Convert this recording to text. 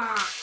Wah.